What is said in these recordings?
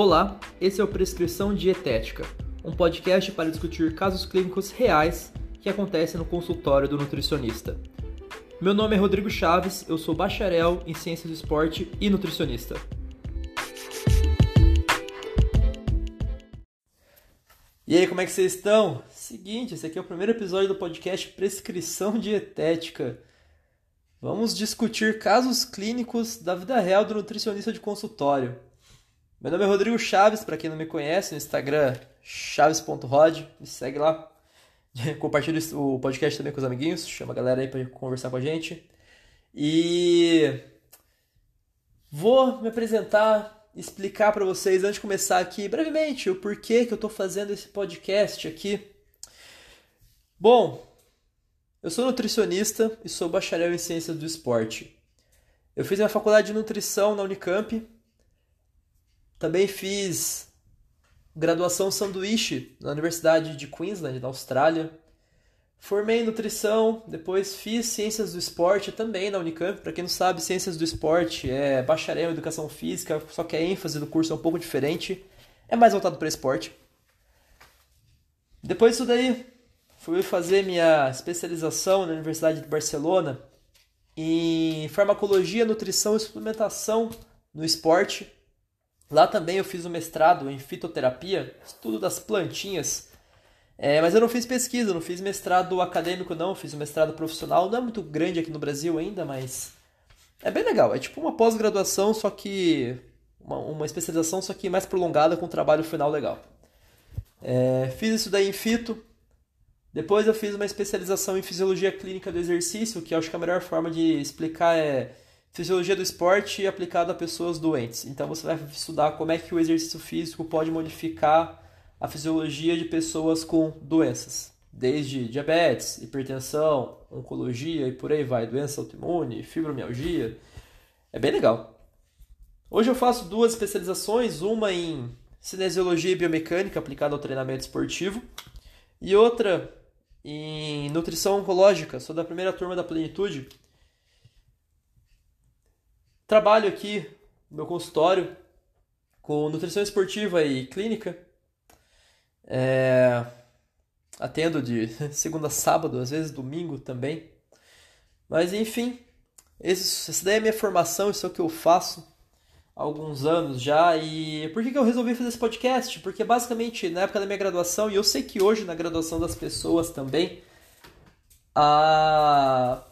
Olá, esse é o Prescrição Dietética, um podcast para discutir casos clínicos reais que acontecem no consultório do nutricionista. Meu nome é Rodrigo Chaves, eu sou bacharel em Ciências do Esporte e nutricionista. E aí, como é que vocês estão? Seguinte, esse aqui é o primeiro episódio do podcast Prescrição Dietética. Vamos discutir casos clínicos da vida real do nutricionista de consultório. Meu nome é Rodrigo Chaves, para quem não me conhece, no Instagram chaves.rod, me segue lá. Compartilha o podcast também com os amiguinhos, chama a galera aí para conversar com a gente. E vou me apresentar, explicar para vocês antes de começar aqui brevemente o porquê que eu estou fazendo esse podcast aqui. Bom, eu sou nutricionista e sou bacharel em ciências do esporte. Eu fiz minha faculdade de nutrição na Unicamp também fiz graduação sanduíche na Universidade de Queensland, na Austrália. Formei em nutrição, depois fiz ciências do esporte também na Unicamp. Para quem não sabe, ciências do esporte é bacharel em educação física, só que a ênfase do curso é um pouco diferente, é mais voltado para esporte. Depois disso daí, fui fazer minha especialização na Universidade de Barcelona em farmacologia, nutrição e suplementação no esporte. Lá também eu fiz o um mestrado em fitoterapia, estudo das plantinhas. É, mas eu não fiz pesquisa, não fiz mestrado acadêmico não, fiz um mestrado profissional. Não é muito grande aqui no Brasil ainda, mas é bem legal. É tipo uma pós-graduação, só que uma, uma, especialização, só que mais prolongada com um trabalho final legal. É, fiz isso daí em fito. Depois eu fiz uma especialização em fisiologia clínica do exercício, que acho que a melhor forma de explicar é Fisiologia do esporte aplicada a pessoas doentes. Então você vai estudar como é que o exercício físico pode modificar a fisiologia de pessoas com doenças, desde diabetes, hipertensão, oncologia e por aí vai, doença autoimune, fibromialgia. É bem legal. Hoje eu faço duas especializações, uma em cinesiologia e biomecânica aplicada ao treinamento esportivo e outra em nutrição oncológica. Sou da primeira turma da Plenitude Trabalho aqui no meu consultório com nutrição esportiva e clínica. É... Atendo de segunda a sábado, às vezes domingo também. Mas enfim, esse, essa daí é a minha formação, isso é o que eu faço há alguns anos já. E por que, que eu resolvi fazer esse podcast? Porque basicamente na época da minha graduação, e eu sei que hoje na graduação das pessoas também, a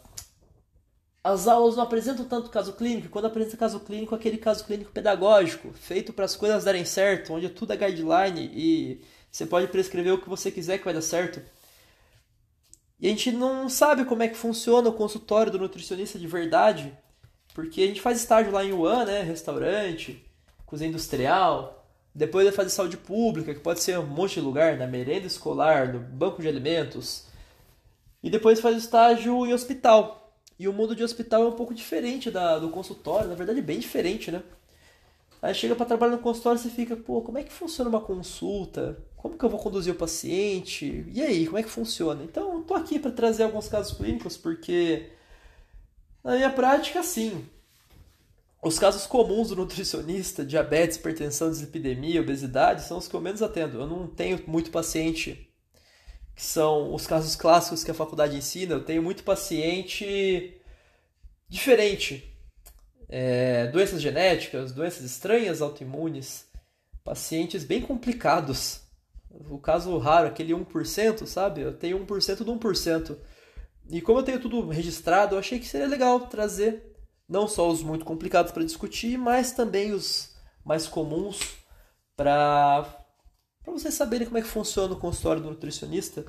as aulas não apresentam tanto caso clínico, quando apresenta caso clínico, aquele caso clínico pedagógico, feito para as coisas darem certo, onde tudo é guideline e você pode prescrever o que você quiser que vai dar certo. E a gente não sabe como é que funciona o consultório do nutricionista de verdade, porque a gente faz estágio lá em Wuhan, né, restaurante, cozinha industrial, depois vai fazer saúde pública, que pode ser um monte de lugar, na merenda escolar, no banco de alimentos, e depois faz estágio em hospital, e o mundo de hospital é um pouco diferente da, do consultório, na verdade, bem diferente, né? Aí chega para trabalhar no consultório você fica, pô, como é que funciona uma consulta? Como que eu vou conduzir o paciente? E aí, como é que funciona? Então, eu tô aqui para trazer alguns casos clínicos porque na minha prática, sim. Os casos comuns do nutricionista, diabetes, hipertensão, dislipidemia, obesidade, são os que eu menos atendo. Eu não tenho muito paciente que são os casos clássicos que a faculdade ensina, eu tenho muito paciente diferente. É, doenças genéticas, doenças estranhas autoimunes, pacientes bem complicados. O caso raro, aquele 1%, sabe? Eu tenho 1% do 1%. E como eu tenho tudo registrado, eu achei que seria legal trazer não só os muito complicados para discutir, mas também os mais comuns para para vocês saberem como é que funciona o consultório do nutricionista.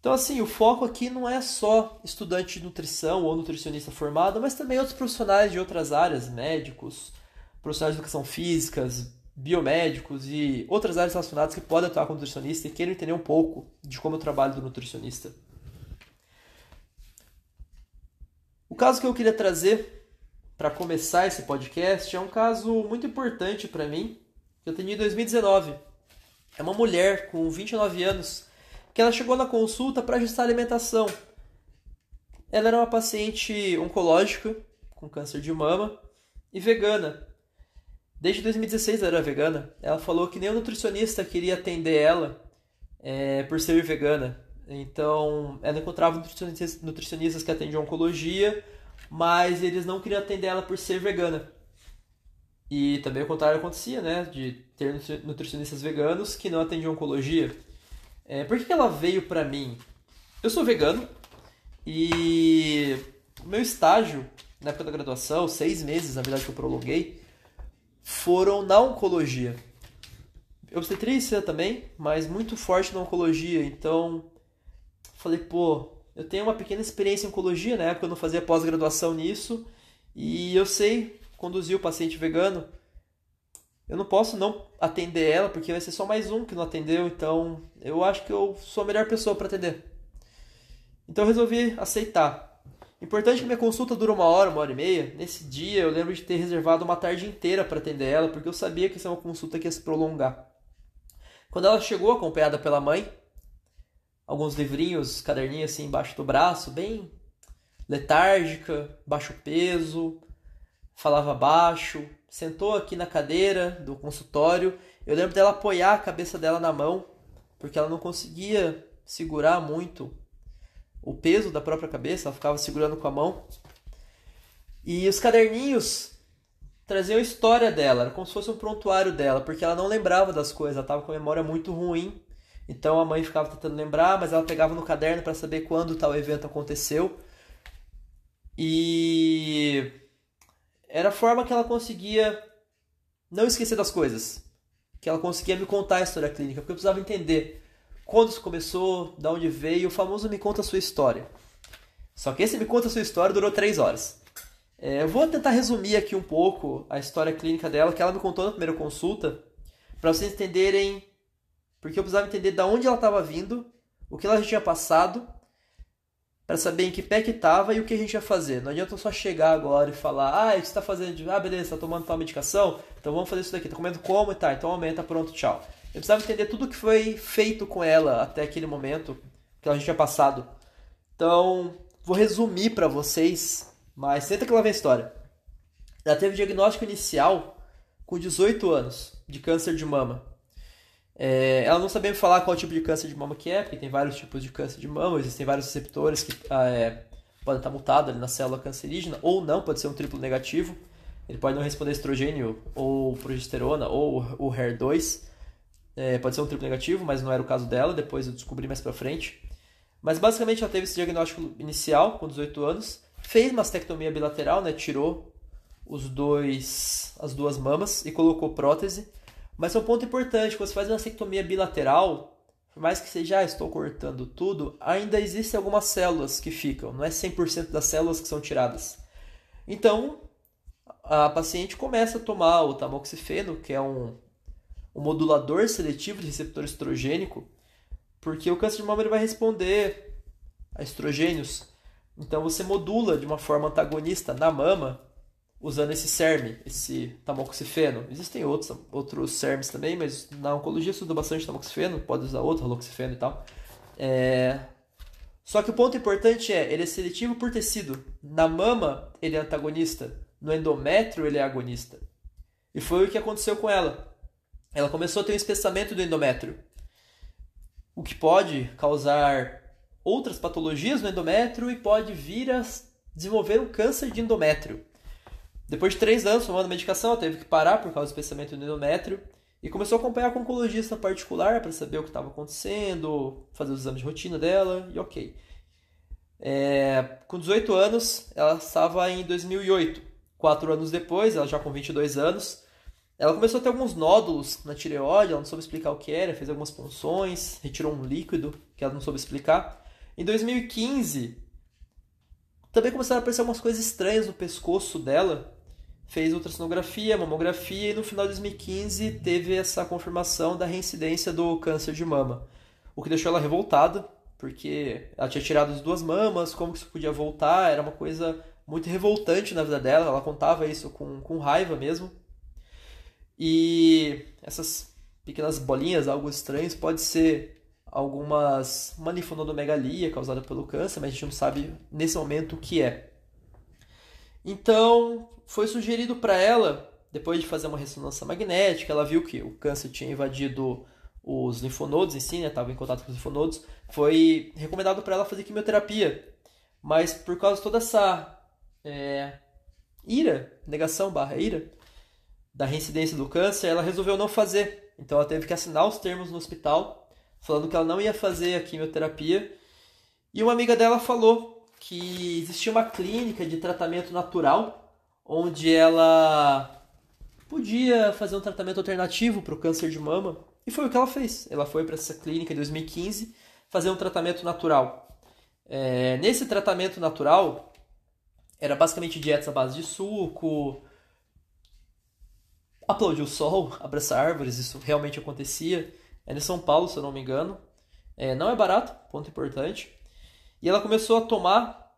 Então, assim, o foco aqui não é só estudante de nutrição ou nutricionista formado, mas também outros profissionais de outras áreas, médicos, profissionais de educação física, biomédicos e outras áreas relacionadas que podem atuar com nutricionista e queiram entender um pouco de como é o trabalho do nutricionista. O caso que eu queria trazer para começar esse podcast é um caso muito importante para mim, que eu tenho em 2019 é uma mulher com 29 anos que ela chegou na consulta para ajustar a alimentação. Ela era uma paciente oncológica com câncer de mama e vegana. Desde 2016 ela era vegana. Ela falou que nenhum nutricionista queria atender ela é, por ser vegana. Então, ela encontrava nutricionistas, nutricionistas que atendiam oncologia, mas eles não queriam atender ela por ser vegana. E também o contrário acontecia, né? De ter nutricionistas veganos que não atendiam oncologia. É, por que ela veio pra mim? Eu sou vegano e meu estágio na época da graduação, seis meses na verdade que eu prolonguei, foram na oncologia. Obstetrícia também, mas muito forte na oncologia. Então, falei, pô, eu tenho uma pequena experiência em oncologia, na época eu não fazia pós-graduação nisso, e eu sei conduzir o paciente vegano. Eu não posso não atender ela, porque vai ser só mais um que não atendeu, então eu acho que eu sou a melhor pessoa para atender. Então eu resolvi aceitar. Importante que minha consulta dura uma hora, uma hora e meia. Nesse dia eu lembro de ter reservado uma tarde inteira para atender ela, porque eu sabia que isso é uma consulta que ia se prolongar. Quando ela chegou acompanhada pela mãe, alguns livrinhos, caderninhos assim embaixo do braço, bem letárgica, baixo peso, falava baixo, sentou aqui na cadeira do consultório. Eu lembro dela apoiar a cabeça dela na mão, porque ela não conseguia segurar muito o peso da própria cabeça, ela ficava segurando com a mão. E os caderninhos traziam a história dela, era como se fosse um prontuário dela, porque ela não lembrava das coisas, ela estava com a memória muito ruim. Então a mãe ficava tentando lembrar, mas ela pegava no caderno para saber quando tal evento aconteceu. E era a forma que ela conseguia não esquecer das coisas, que ela conseguia me contar a história clínica, porque eu precisava entender quando isso começou, de onde veio, o famoso me conta a sua história. Só que esse me conta a sua história durou três horas. É, eu vou tentar resumir aqui um pouco a história clínica dela, que ela me contou na primeira consulta, para vocês entenderem, porque eu precisava entender de onde ela estava vindo, o que ela já tinha passado, para saber em que pé que e o que a gente ia fazer. Não adianta só chegar agora e falar, ah, o que você está fazendo? Ah, beleza, está tomando tal medicação? Então vamos fazer isso daqui. Está comendo como e tá, então aumenta, pronto, tchau. Eu precisava entender tudo o que foi feito com ela até aquele momento que a gente tinha passado. Então, vou resumir para vocês, mas senta que lá vem a história. Ela teve diagnóstico inicial com 18 anos de câncer de mama. É, ela não sabia me falar qual tipo de câncer de mama que é, porque tem vários tipos de câncer de mama, existem vários receptores que ah, é, podem estar mutados ali na célula cancerígena, ou não, pode ser um triplo negativo. Ele pode não responder estrogênio, ou progesterona, ou o HER2. É, pode ser um triplo negativo, mas não era o caso dela, depois eu descobri mais pra frente. Mas basicamente ela teve esse diagnóstico inicial, com 18 anos, fez mastectomia bilateral, né, tirou os dois, as duas mamas e colocou prótese. Mas é um ponto importante, quando você faz uma mastectomia bilateral, por mais que seja, ah, estou cortando tudo, ainda existem algumas células que ficam, não é 100% das células que são tiradas. Então, a paciente começa a tomar o tamoxifeno, que é um o modulador seletivo de receptor estrogênico, porque o câncer de mama ele vai responder a estrogênios. Então você modula de uma forma antagonista na mama usando esse CERM, esse tamoxifeno. Existem outros, outros CERMs também, mas na oncologia estuda bastante tamoxifeno, pode usar outro, haloxifeno e tal. É... Só que o ponto importante é, ele é seletivo por tecido. Na mama, ele é antagonista. No endométrio, ele é agonista. E foi o que aconteceu com ela ela começou a ter um espessamento do endométrio, o que pode causar outras patologias no endométrio e pode vir a desenvolver um câncer de endométrio. Depois de três anos tomando medicação, ela teve que parar por causa do espessamento do endométrio e começou a acompanhar com um oncologista particular para saber o que estava acontecendo, fazer os exames de rotina dela e ok. É, com 18 anos, ela estava em 2008. Quatro anos depois, ela já com 22 anos, ela começou a ter alguns nódulos na tireoide, ela não soube explicar o que era, fez algumas punções, retirou um líquido que ela não soube explicar. Em 2015, também começaram a aparecer algumas coisas estranhas no pescoço dela. Fez ultrassonografia, mamografia e no final de 2015 teve essa confirmação da reincidência do câncer de mama. O que deixou ela revoltada, porque ela tinha tirado as duas mamas, como que isso podia voltar? Era uma coisa muito revoltante na vida dela, ela contava isso com, com raiva mesmo. E essas pequenas bolinhas, algo estranhos, pode ser algumas uma linfonodomegalia causada pelo câncer, mas a gente não sabe nesse momento o que é. Então, foi sugerido para ela depois de fazer uma ressonância magnética, ela viu que o câncer tinha invadido os linfonodos em si, né? Estava em contato com os linfonodos. Foi recomendado para ela fazer quimioterapia. Mas por causa de toda essa é, ira, negação barra ira, da reincidência do câncer, ela resolveu não fazer. Então ela teve que assinar os termos no hospital, falando que ela não ia fazer a quimioterapia. E uma amiga dela falou que existia uma clínica de tratamento natural, onde ela podia fazer um tratamento alternativo para o câncer de mama. E foi o que ela fez. Ela foi para essa clínica em 2015 fazer um tratamento natural. É, nesse tratamento natural, era basicamente dietas à base de suco, aplaudir o sol, abraçar árvores, isso realmente acontecia. É em São Paulo, se eu não me engano. É, não é barato, ponto importante. E ela começou a tomar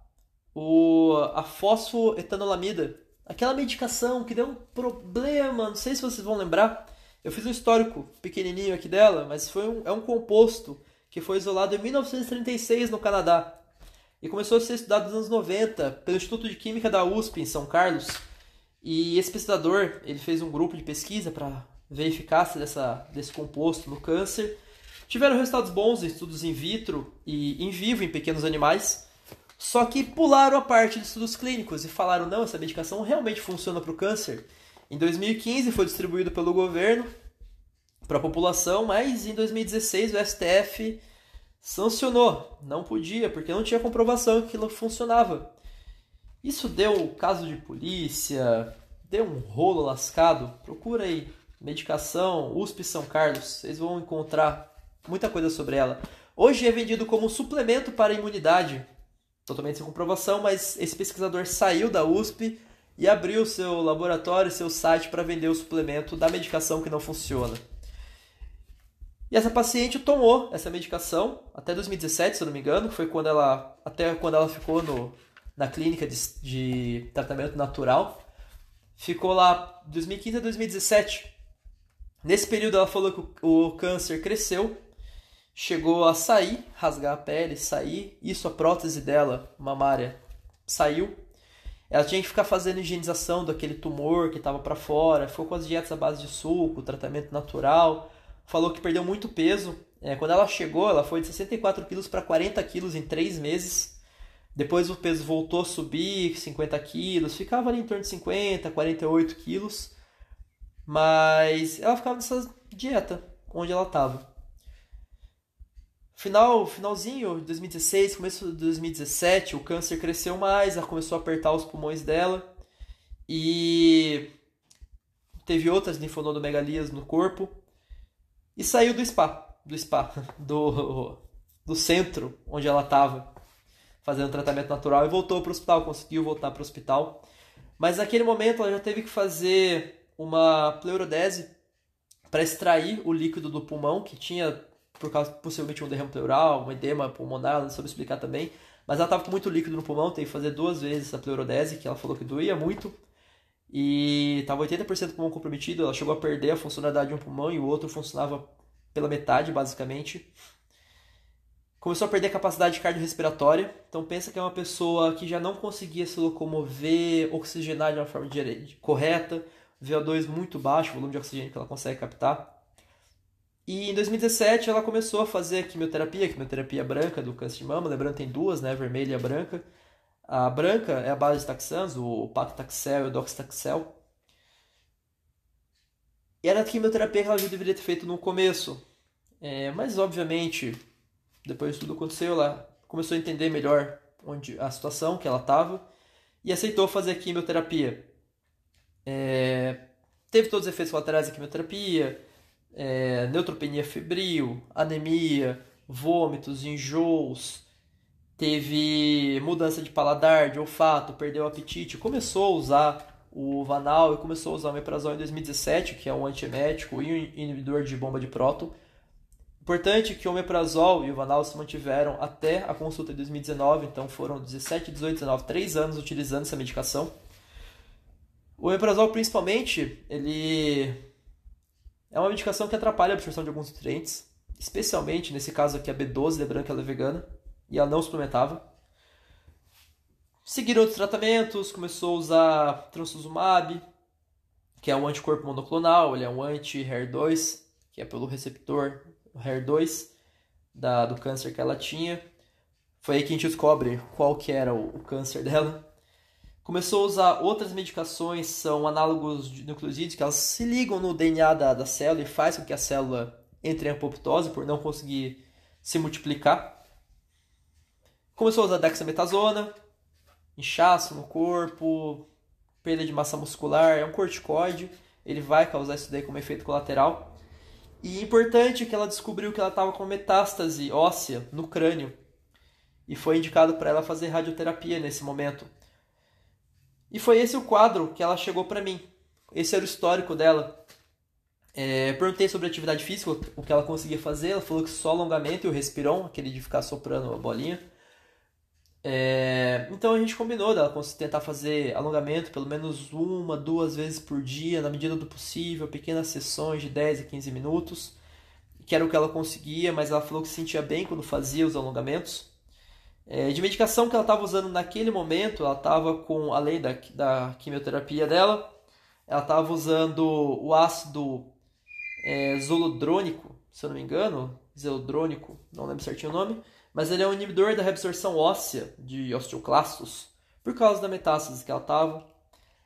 o, a fosfoetanolamida, aquela medicação que deu um problema, não sei se vocês vão lembrar. Eu fiz um histórico pequenininho aqui dela, mas foi um, é um composto que foi isolado em 1936 no Canadá e começou a ser estudado nos anos 90 pelo Instituto de Química da USP em São Carlos. E esse pesquisador ele fez um grupo de pesquisa para ver a eficácia dessa, desse composto no câncer. Tiveram resultados bons em estudos in vitro e in vivo em pequenos animais. Só que pularam a parte de estudos clínicos e falaram: não, essa medicação realmente funciona para o câncer. Em 2015 foi distribuído pelo governo para a população, mas em 2016 o STF sancionou. Não podia, porque não tinha comprovação que aquilo funcionava. Isso deu caso de polícia, deu um rolo lascado. Procura aí, medicação, USP São Carlos, vocês vão encontrar muita coisa sobre ela. Hoje é vendido como suplemento para a imunidade totalmente sem comprovação, mas esse pesquisador saiu da USP e abriu seu laboratório, seu site para vender o suplemento da medicação que não funciona. E essa paciente tomou essa medicação até 2017, se eu não me engano, foi quando ela até quando ela ficou no, na clínica de, de tratamento natural. Ficou lá 2015 a 2017. Nesse período ela falou que o, o câncer cresceu chegou a sair, rasgar a pele, sair. Isso a prótese dela, mamária, saiu. Ela tinha que ficar fazendo higienização daquele tumor que estava para fora. Ficou com as dietas à base de suco, tratamento natural. Falou que perdeu muito peso. É, quando ela chegou, ela foi de 64 quilos para 40 quilos em 3 meses. Depois o peso voltou a subir, 50 quilos. Ficava ali em torno de 50, 48 quilos. Mas ela ficava nessa dieta onde ela estava. Final, finalzinho de 2016, começo de 2017, o câncer cresceu mais, ela começou a apertar os pulmões dela e teve outras linfonodomegalias no corpo e saiu do spa, do spa, do, do centro onde ela estava fazendo tratamento natural e voltou para o hospital, conseguiu voltar para o hospital. Mas naquele momento ela já teve que fazer uma pleurodese para extrair o líquido do pulmão que tinha por causa possivelmente um derrame pleural, um edema pulmonar, não soube explicar também. Mas ela estava com muito líquido no pulmão, teve que fazer duas vezes essa pleurodese, que ela falou que doía muito. E estava 80% do pulmão comprometido, ela chegou a perder a funcionalidade de um pulmão e o outro funcionava pela metade, basicamente. Começou a perder a capacidade cardiorrespiratória, então pensa que é uma pessoa que já não conseguia se locomover, oxigenar de uma forma correta, VO2 muito baixo, o volume de oxigênio que ela consegue captar. E em 2017 ela começou a fazer quimioterapia, quimioterapia branca do câncer de mama, lembrando tem duas, né, vermelha e a branca. A branca é a base de taxanos, o paclitaxel e o doxtaxel. E era a quimioterapia que ela já deveria ter feito no começo. É, mas obviamente, depois de tudo aconteceu, ela começou a entender melhor onde a situação que ela estava e aceitou fazer a quimioterapia. É, teve todos os efeitos colaterais da quimioterapia, é, neutropenia febril, anemia, vômitos, enjoos, teve mudança de paladar, de olfato, perdeu o apetite, começou a usar o Vanal e começou a usar o Meprazol em 2017, que é um antiemético e um inibidor de bomba de próton. Importante que o Meprazol e o Vanal se mantiveram até a consulta de 2019, então foram 17, 18, 19, 3 anos utilizando essa medicação. O Meprazol, principalmente, ele é uma medicação que atrapalha a absorção de alguns nutrientes, especialmente nesse caso aqui a B12, lembrando que ela é vegana, e ela não suplementava. Seguiram outros tratamentos, começou a usar trastuzumab, que é um anticorpo monoclonal, ele é um anti-HER2, que é pelo receptor HER2 da, do câncer que ela tinha. Foi aí que a gente descobre qual que era o, o câncer dela. Começou a usar outras medicações, são análogos de nucleosídeos, que elas se ligam no DNA da, da célula e faz com que a célula entre em apoptose por não conseguir se multiplicar. Começou a usar dexametasona, inchaço no corpo, perda de massa muscular, é um corticoide, ele vai causar isso daí como efeito colateral. E importante que ela descobriu que ela estava com metástase óssea no crânio. E foi indicado para ela fazer radioterapia nesse momento. E foi esse o quadro que ela chegou para mim. Esse era o histórico dela. É, perguntei sobre atividade física, o que ela conseguia fazer. Ela falou que só alongamento e o respiron, aquele de ficar soprando a bolinha. É, então a gente combinou dela tentar fazer alongamento pelo menos uma, duas vezes por dia, na medida do possível, pequenas sessões de 10 a 15 minutos, que era o que ela conseguia, mas ela falou que se sentia bem quando fazia os alongamentos. É, de medicação que ela estava usando naquele momento, ela estava com, além da, da quimioterapia dela, ela estava usando o ácido é, zolodrônico, se eu não me engano, zelodrônico, não lembro certinho o nome, mas ele é um inibidor da reabsorção óssea de osteoclastos, por causa da metástase que ela estava.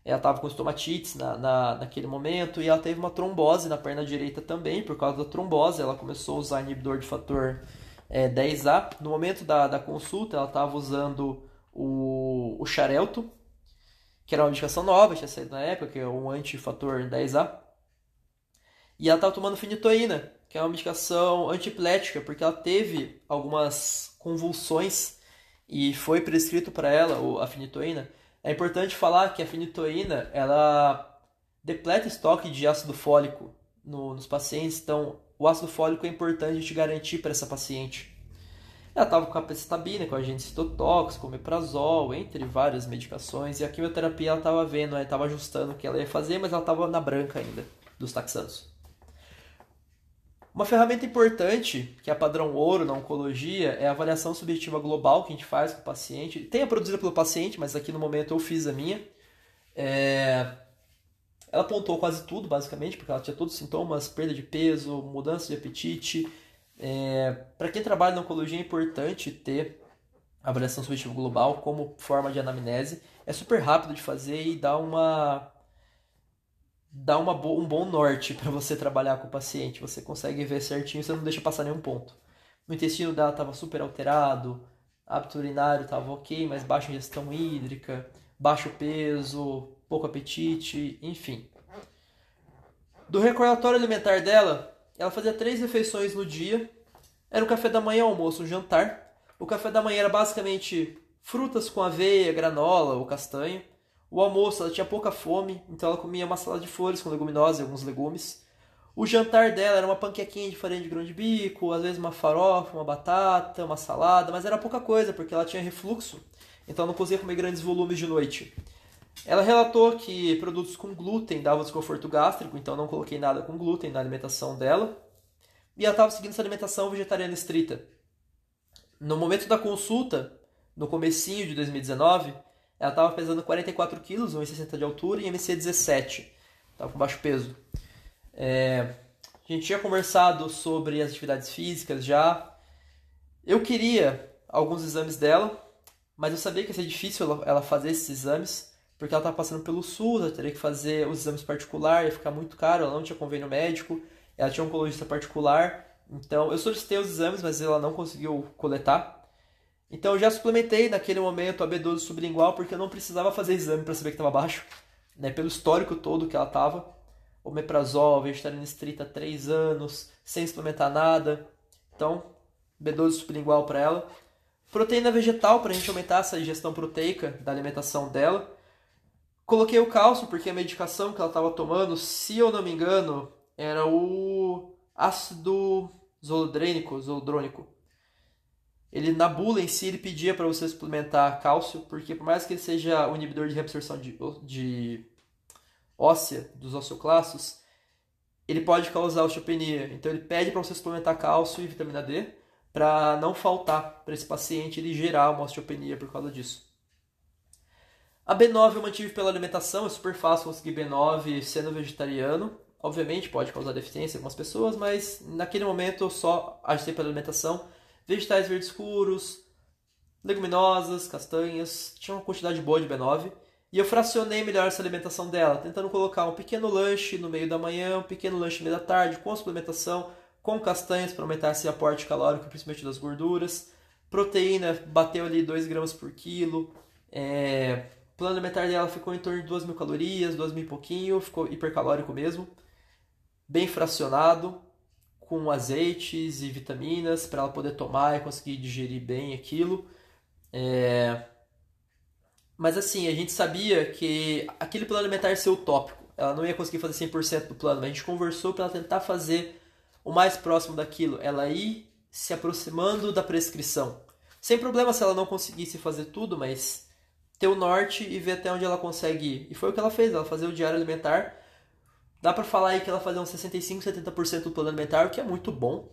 Ela estava com estomatites na, na, naquele momento e ela teve uma trombose na perna direita também, por causa da trombose. Ela começou a usar inibidor de fator é, 10A. No momento da, da consulta, ela estava usando o, o Xarelto, que era uma medicação nova, tinha saído na época, que é um antifator 10A. E ela estava tomando finitoína, que é uma medicação antiepilética, porque ela teve algumas convulsões e foi prescrito para ela a finitoína. É importante falar que a finitoína ela depleta estoque de ácido fólico no, nos pacientes, então o ácido fólico é importante de garantir para essa paciente. Ela estava com a capecitabina, com agente citotóxico, omeprazol, entre várias medicações, e a quimioterapia ela estava vendo, estava ajustando o que ela ia fazer, mas ela estava na branca ainda, dos taxanos. Uma ferramenta importante, que é a padrão ouro na oncologia, é a avaliação subjetiva global que a gente faz com o paciente. Tem a produzida pelo paciente, mas aqui no momento eu fiz a minha. É... Ela apontou quase tudo, basicamente, porque ela tinha todos os sintomas, perda de peso, mudança de apetite. É, Para quem trabalha na oncologia é importante ter avaliação subjetiva global como forma de anamnese. É super rápido de fazer e dá uma dá uma um bom norte para você trabalhar com o paciente. Você consegue ver certinho, você não deixa passar nenhum ponto. O intestino dela estava super alterado, hábito urinário estava ok, mas baixa ingestão hídrica, baixo peso, pouco apetite, enfim. Do recordatório alimentar dela, ela fazia três refeições no dia. Era o café da manhã, almoço, um jantar. O café da manhã era basicamente frutas com aveia, granola ou castanha. O almoço, ela tinha pouca fome, então ela comia uma salada de folhas com leguminosas e alguns legumes. O jantar dela era uma panquequinha de farinha de grão de bico, às vezes uma farofa, uma batata, uma salada, mas era pouca coisa porque ela tinha refluxo, então não conseguia comer grandes volumes de noite. Ela relatou que produtos com glúten davam desconforto gástrico, então não coloquei nada com glúten na alimentação dela. E ela estava seguindo essa alimentação vegetariana estrita. No momento da consulta, no comecinho de 2019, ela estava pesando 44 quilos, 1,60 de altura e MC 17. Estava com baixo peso. É, a gente tinha conversado sobre as atividades físicas já. Eu queria alguns exames dela, mas eu sabia que ia ser difícil ela, fazer esses exames porque ela estava passando pelo SUS, ela teria que fazer os exames particulares, ia ficar muito caro, ela não tinha convênio médico, ela tinha um oncologista particular, então eu solicitei os exames, mas ela não conseguiu coletar. Então eu já suplementei naquele momento a B12 sublingual, porque eu não precisava fazer exame para saber que estava baixo, né, pelo histórico todo que ela estava. Omeprazol, vegetariana estrita há 3 anos, sem suplementar nada. Então, B12 sublingual para ela. Proteína vegetal para a gente aumentar essa ingestão proteica da alimentação dela. Coloquei o cálcio porque a medicação que ela estava tomando, se eu não me engano, era o ácido zolodrênico, zolodrônico. Ele na bula em si ele pedia para você suplementar cálcio, porque por mais que ele seja o inibidor de reabsorção de, de óssea dos osteoclastos, ele pode causar osteopenia. Então ele pede para você suplementar cálcio e vitamina D para não faltar para esse paciente ele gerar uma osteopenia por causa disso. A B9 eu mantive pela alimentação, é super fácil conseguir B9 sendo vegetariano. Obviamente pode causar deficiência em algumas pessoas, mas naquele momento eu só ajustei pela alimentação. Vegetais verdes escuros, leguminosas, castanhas, tinha uma quantidade boa de B9. E eu fracionei melhor essa alimentação dela, tentando colocar um pequeno lanche no meio da manhã, um pequeno lanche no meio da tarde, com suplementação, com castanhas para aumentar esse aporte calórico, principalmente das gorduras. Proteína bateu ali 2 gramas por quilo. É... Plano alimentar dela ficou em torno de 2 mil calorias, 2 mil e pouquinho, ficou hipercalórico mesmo. Bem fracionado, com azeites e vitaminas para ela poder tomar e conseguir digerir bem aquilo. É... Mas assim, a gente sabia que aquele plano alimentar ia ser utópico. Ela não ia conseguir fazer 100% do plano, mas a gente conversou para ela tentar fazer o mais próximo daquilo. Ela ir se aproximando da prescrição. Sem problema se ela não conseguisse fazer tudo, mas ter o norte e ver até onde ela consegue ir. E foi o que ela fez, ela fazia o diário alimentar. Dá para falar aí que ela fazia uns 65, 70% do plano alimentar, o que é muito bom.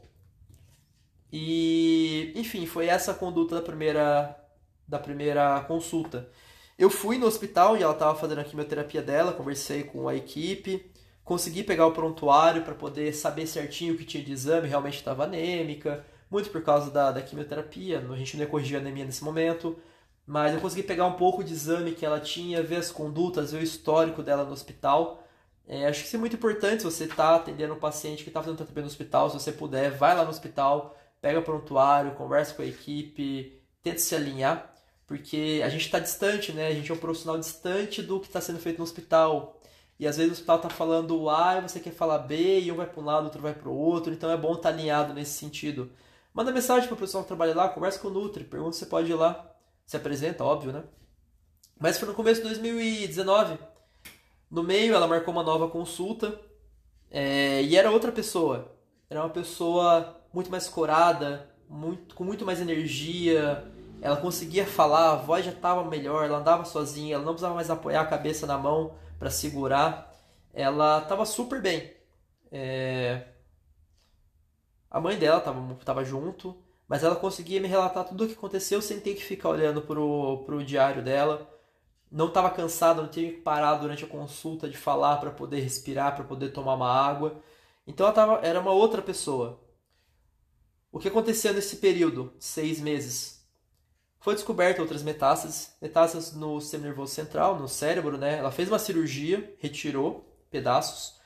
E, enfim, foi essa a conduta da primeira da primeira consulta. Eu fui no hospital e ela estava fazendo a quimioterapia dela, conversei com a equipe, consegui pegar o prontuário para poder saber certinho o que tinha de exame, realmente estava anêmica, muito por causa da, da quimioterapia, a gente não ia corrigir anemia nesse momento, mas eu consegui pegar um pouco de exame que ela tinha, ver as condutas, ver o histórico dela no hospital. É, acho que isso é muito importante se você está atendendo um paciente que está fazendo tratamento no hospital, se você puder, vai lá no hospital, pega o prontuário, conversa com a equipe, tenta se alinhar, porque a gente está distante, né? A gente é um profissional distante do que está sendo feito no hospital. E às vezes o hospital está falando A e você quer falar B, e um vai para um lado, outro vai para o outro, então é bom estar tá alinhado nesse sentido. Manda mensagem para o pessoal que trabalha lá, conversa com o Nutri, pergunta se pode ir lá. Se apresenta, óbvio, né? Mas foi no começo de 2019. No meio, ela marcou uma nova consulta é, e era outra pessoa. Era uma pessoa muito mais corada, muito, com muito mais energia. Ela conseguia falar, a voz já estava melhor, ela andava sozinha, ela não precisava mais apoiar a cabeça na mão para segurar. Ela estava super bem. É... A mãe dela estava tava junto, mas ela conseguia me relatar tudo o que aconteceu sem ter que ficar olhando pro, pro diário dela. Não estava cansada, não tinha que parar durante a consulta de falar para poder respirar, para poder tomar uma água. Então ela tava, era uma outra pessoa. O que aconteceu nesse período, seis meses? Foi descoberta outras metástases, metástases no sistema nervoso central, no cérebro, né? Ela fez uma cirurgia, retirou pedaços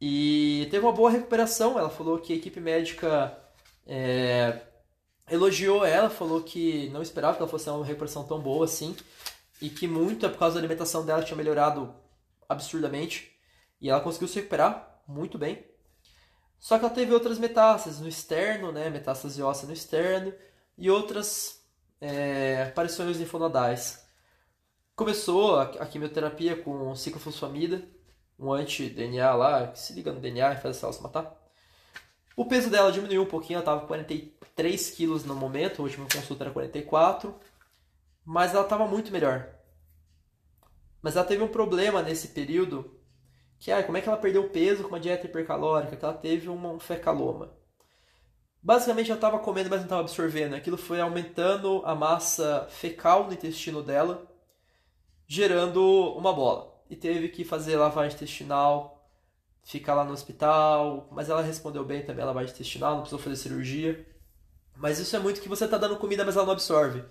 e teve uma boa recuperação. Ela falou que a equipe médica é, elogiou ela, falou que não esperava que ela fosse uma recuperação tão boa assim e que muito é por causa da alimentação dela tinha melhorado absurdamente e ela conseguiu se recuperar muito bem. Só que ela teve outras metástases no externo, né? Metástase óssea no externo e outras é, aparições linfonodais. Começou a, a quimioterapia com ciclofosfamida, um anti-DNA lá, que se liga no DNA e faz a célula se matar. O peso dela diminuiu um pouquinho, ela estava com 43 quilos no momento, a última consulta era 44, mas ela estava muito melhor. Mas ela teve um problema nesse período, que é como é que ela perdeu peso com uma dieta hipercalórica, que ela teve um fecaloma. Basicamente, ela estava comendo, mas não estava absorvendo. Aquilo foi aumentando a massa fecal no intestino dela, gerando uma bola. E teve que fazer lavagem intestinal, ficar lá no hospital. Mas ela respondeu bem também a lavagem intestinal, não precisou fazer cirurgia. Mas isso é muito que você está dando comida, mas ela não absorve.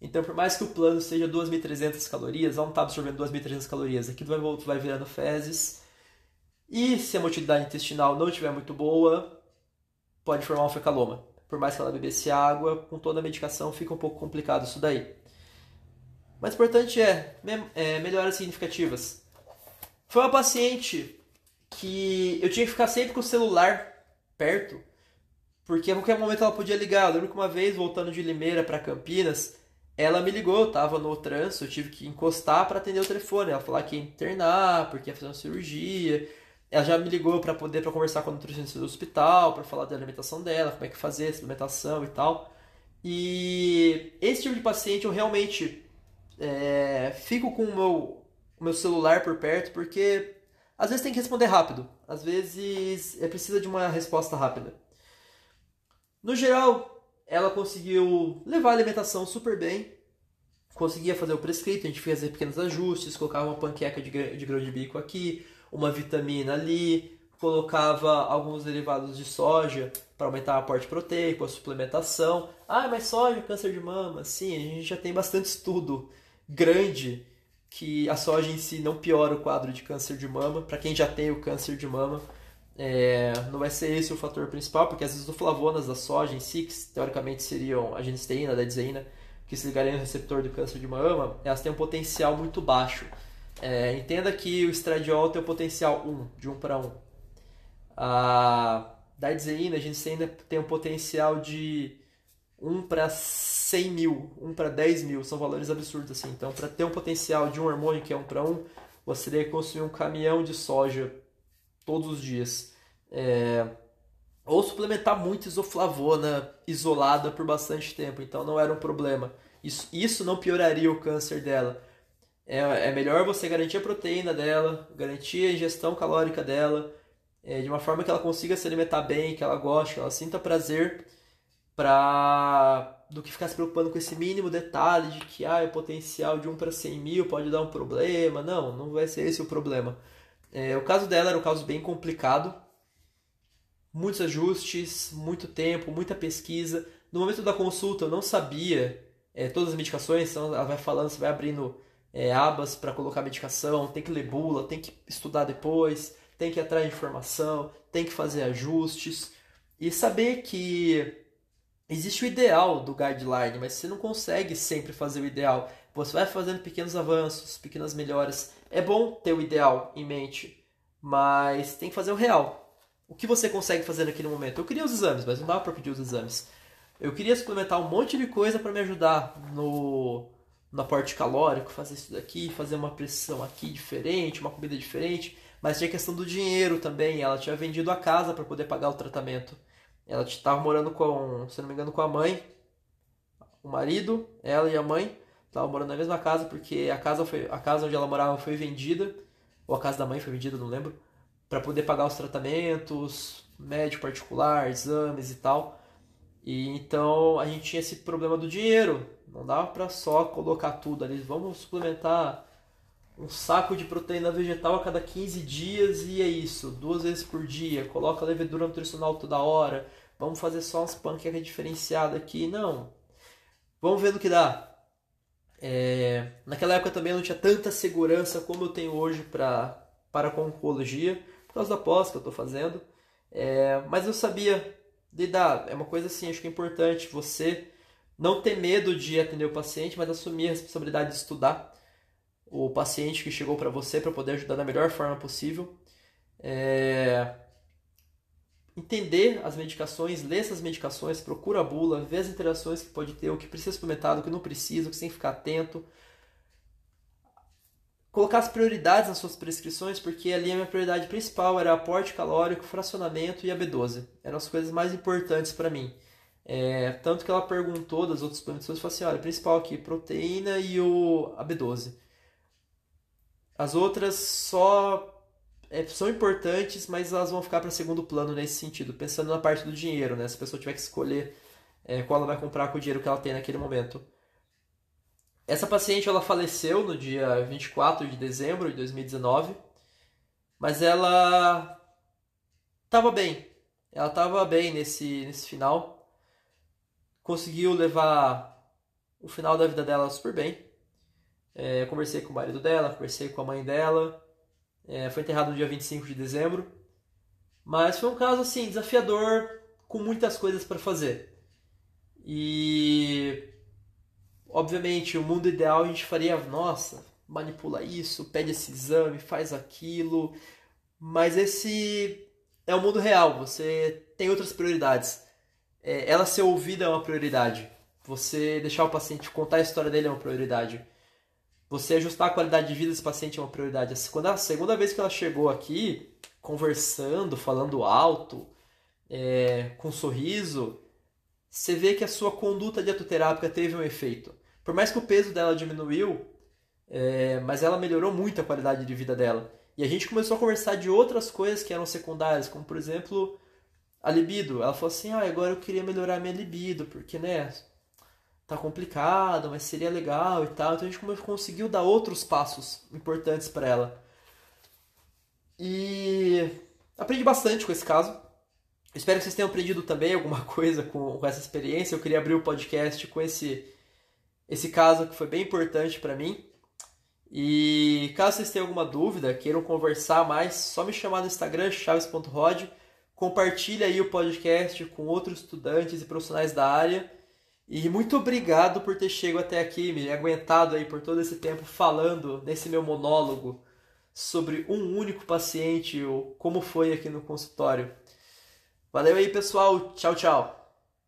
Então, por mais que o plano seja 2.300 calorias, ela não está absorvendo 2.300 calorias. Aquilo vai, vai virando fezes. E se a motilidade intestinal não estiver muito boa, pode formar um fecaloma. Por mais que ela bebesse água, com toda a medicação fica um pouco complicado isso daí. Mas o importante é, é melhoras significativas. Foi uma paciente que eu tinha que ficar sempre com o celular perto, porque a qualquer momento ela podia ligar. Eu lembro que uma vez, voltando de Limeira para Campinas, ela me ligou, eu tava no trânsito, eu tive que encostar para atender o telefone. Ela falou que ia internar, porque ia fazer uma cirurgia. Ela já me ligou para poder para conversar com a nutricionista do hospital, para falar da alimentação dela, como é que fazer, suplementação e tal. E esse tipo de paciente eu realmente é, fico com o meu, o meu celular por perto, porque às vezes tem que responder rápido, às vezes é precisa de uma resposta rápida. No geral, ela conseguiu levar a alimentação super bem, conseguia fazer o prescrito, a gente fazia pequenos ajustes, colocava uma panqueca de, de grão de bico aqui, uma vitamina ali, colocava alguns derivados de soja para aumentar o aporte proteico, a suplementação. Ah, mas soja, câncer de mama. Sim, a gente já tem bastante estudo grande que a soja em si não piora o quadro de câncer de mama. Para quem já tem o câncer de mama, é, não vai ser esse o fator principal, porque as isoflavonas da soja em si, que teoricamente seriam a genisteína, a dedizeína, que se ligariam no receptor do câncer de mama, elas têm um potencial muito baixo. É, entenda que o estradiol tem o potencial 1, de 1 para 1. A dedizeína, a genisteína tem um potencial de 1 para 100 mil, 1 para 10 mil, são valores absurdos assim. Então, para ter um potencial de um hormônio que é 1 para 1, você que consumir um caminhão de soja todos os dias. É, ou suplementar muito isoflavona isolada por bastante tempo, então não era um problema. Isso, isso não pioraria o câncer dela. É, é melhor você garantir a proteína dela, garantir a ingestão calórica dela, é, de uma forma que ela consiga se alimentar bem, que ela goste, que ela sinta prazer, pra, do que ficar se preocupando com esse mínimo detalhe de que ah, o potencial de 1 para 100 mil pode dar um problema. Não, não vai ser esse o problema. É, o caso dela era um caso bem complicado, muitos ajustes, muito tempo, muita pesquisa. No momento da consulta eu não sabia é, todas as medicações, então ela vai falando, você vai abrindo é, abas para colocar medicação, tem que ler bula, tem que estudar depois, tem que ir atrás de informação, tem que fazer ajustes e saber que existe o ideal do guideline, mas você não consegue sempre fazer o ideal. Você vai fazendo pequenos avanços, pequenas melhoras. É bom ter o ideal em mente, mas tem que fazer o real. O que você consegue fazer naquele momento? Eu queria os exames, mas não dava para pedir os exames. Eu queria suplementar um monte de coisa para me ajudar no, no aporte calórico, fazer isso daqui, fazer uma pressão aqui diferente, uma comida diferente. Mas tinha questão do dinheiro também. Ela tinha vendido a casa para poder pagar o tratamento. Ela estava morando com, se não me engano, com a mãe, o marido, ela e a mãe estavam morando na mesma casa porque a casa foi a casa onde ela morava foi vendida ou a casa da mãe foi vendida, não lembro, para poder pagar os tratamentos, médico particular, exames e tal. E então a gente tinha esse problema do dinheiro. Não dava para só colocar tudo ali. Vamos suplementar um saco de proteína vegetal a cada 15 dias e é isso, duas vezes por dia. Coloca levedura nutricional toda hora. Vamos fazer só umas panquecas diferenciadas aqui. Não. Vamos ver no que dá. É, naquela época também eu não tinha tanta segurança como eu tenho hoje pra, para com oncologia, por causa da pós que eu estou fazendo. É, mas eu sabia lidar. É uma coisa assim, acho que é importante você não ter medo de atender o paciente, mas assumir a responsabilidade de estudar o paciente que chegou para você para poder ajudar da melhor forma possível. É, entender as medicações, ler essas medicações, procura a bula, ver as interações que pode ter, o que precisa suplementado, o que não precisa, o que tem que ficar atento. Colocar as prioridades nas suas prescrições, porque ali a minha prioridade principal era aporte calórico, fracionamento e a B12. Eram as coisas mais importantes para mim. É, tanto que ela perguntou das outras suplementações, falou assim, olha, principal aqui, proteína e o, a B12. As outras só é, são importantes, mas elas vão ficar para segundo plano nesse sentido, pensando na parte do dinheiro, né? Se a pessoa tiver que escolher é, qual ela vai comprar com o dinheiro que ela tem naquele momento. Essa paciente ela faleceu no dia 24 de dezembro de 2019, mas ela estava bem. Ela estava bem nesse, nesse final. Conseguiu levar o final da vida dela super bem. É, conversei com o marido dela, conversei com a mãe dela. É, foi enterrado no dia 25 de dezembro. Mas foi um caso assim, desafiador, com muitas coisas para fazer. E obviamente o mundo ideal a gente faria, nossa, manipula isso, pede esse exame, faz aquilo. Mas esse é o mundo real, você tem outras prioridades. É, ela ser ouvida é uma prioridade. Você deixar o paciente contar a história dele é uma prioridade. Você ajustar a qualidade de vida desse paciente é uma prioridade. Quando a segunda vez que ela chegou aqui, conversando, falando alto, é, com um sorriso, você vê que a sua conduta dietoterápica teve um efeito. Por mais que o peso dela diminuiu, é, mas ela melhorou muito a qualidade de vida dela. E a gente começou a conversar de outras coisas que eram secundárias, como por exemplo a libido. Ela falou assim: ah, agora eu queria melhorar minha libido, porque né, tá complicado, mas seria legal e tal. Então a gente conseguiu dar outros passos importantes para ela. E aprendi bastante com esse caso. Espero que vocês tenham aprendido também alguma coisa com, com essa experiência. Eu queria abrir o podcast com esse, esse caso que foi bem importante para mim. E caso vocês tenham alguma dúvida, queiram conversar mais, só me chamar no Instagram, chaves.rod. Compartilhe aí o podcast com outros estudantes e profissionais da área. E muito obrigado por ter chegado até aqui, me aguentado aí por todo esse tempo falando nesse meu monólogo sobre um único paciente ou como foi aqui no consultório. Valeu aí, pessoal. Tchau, tchau.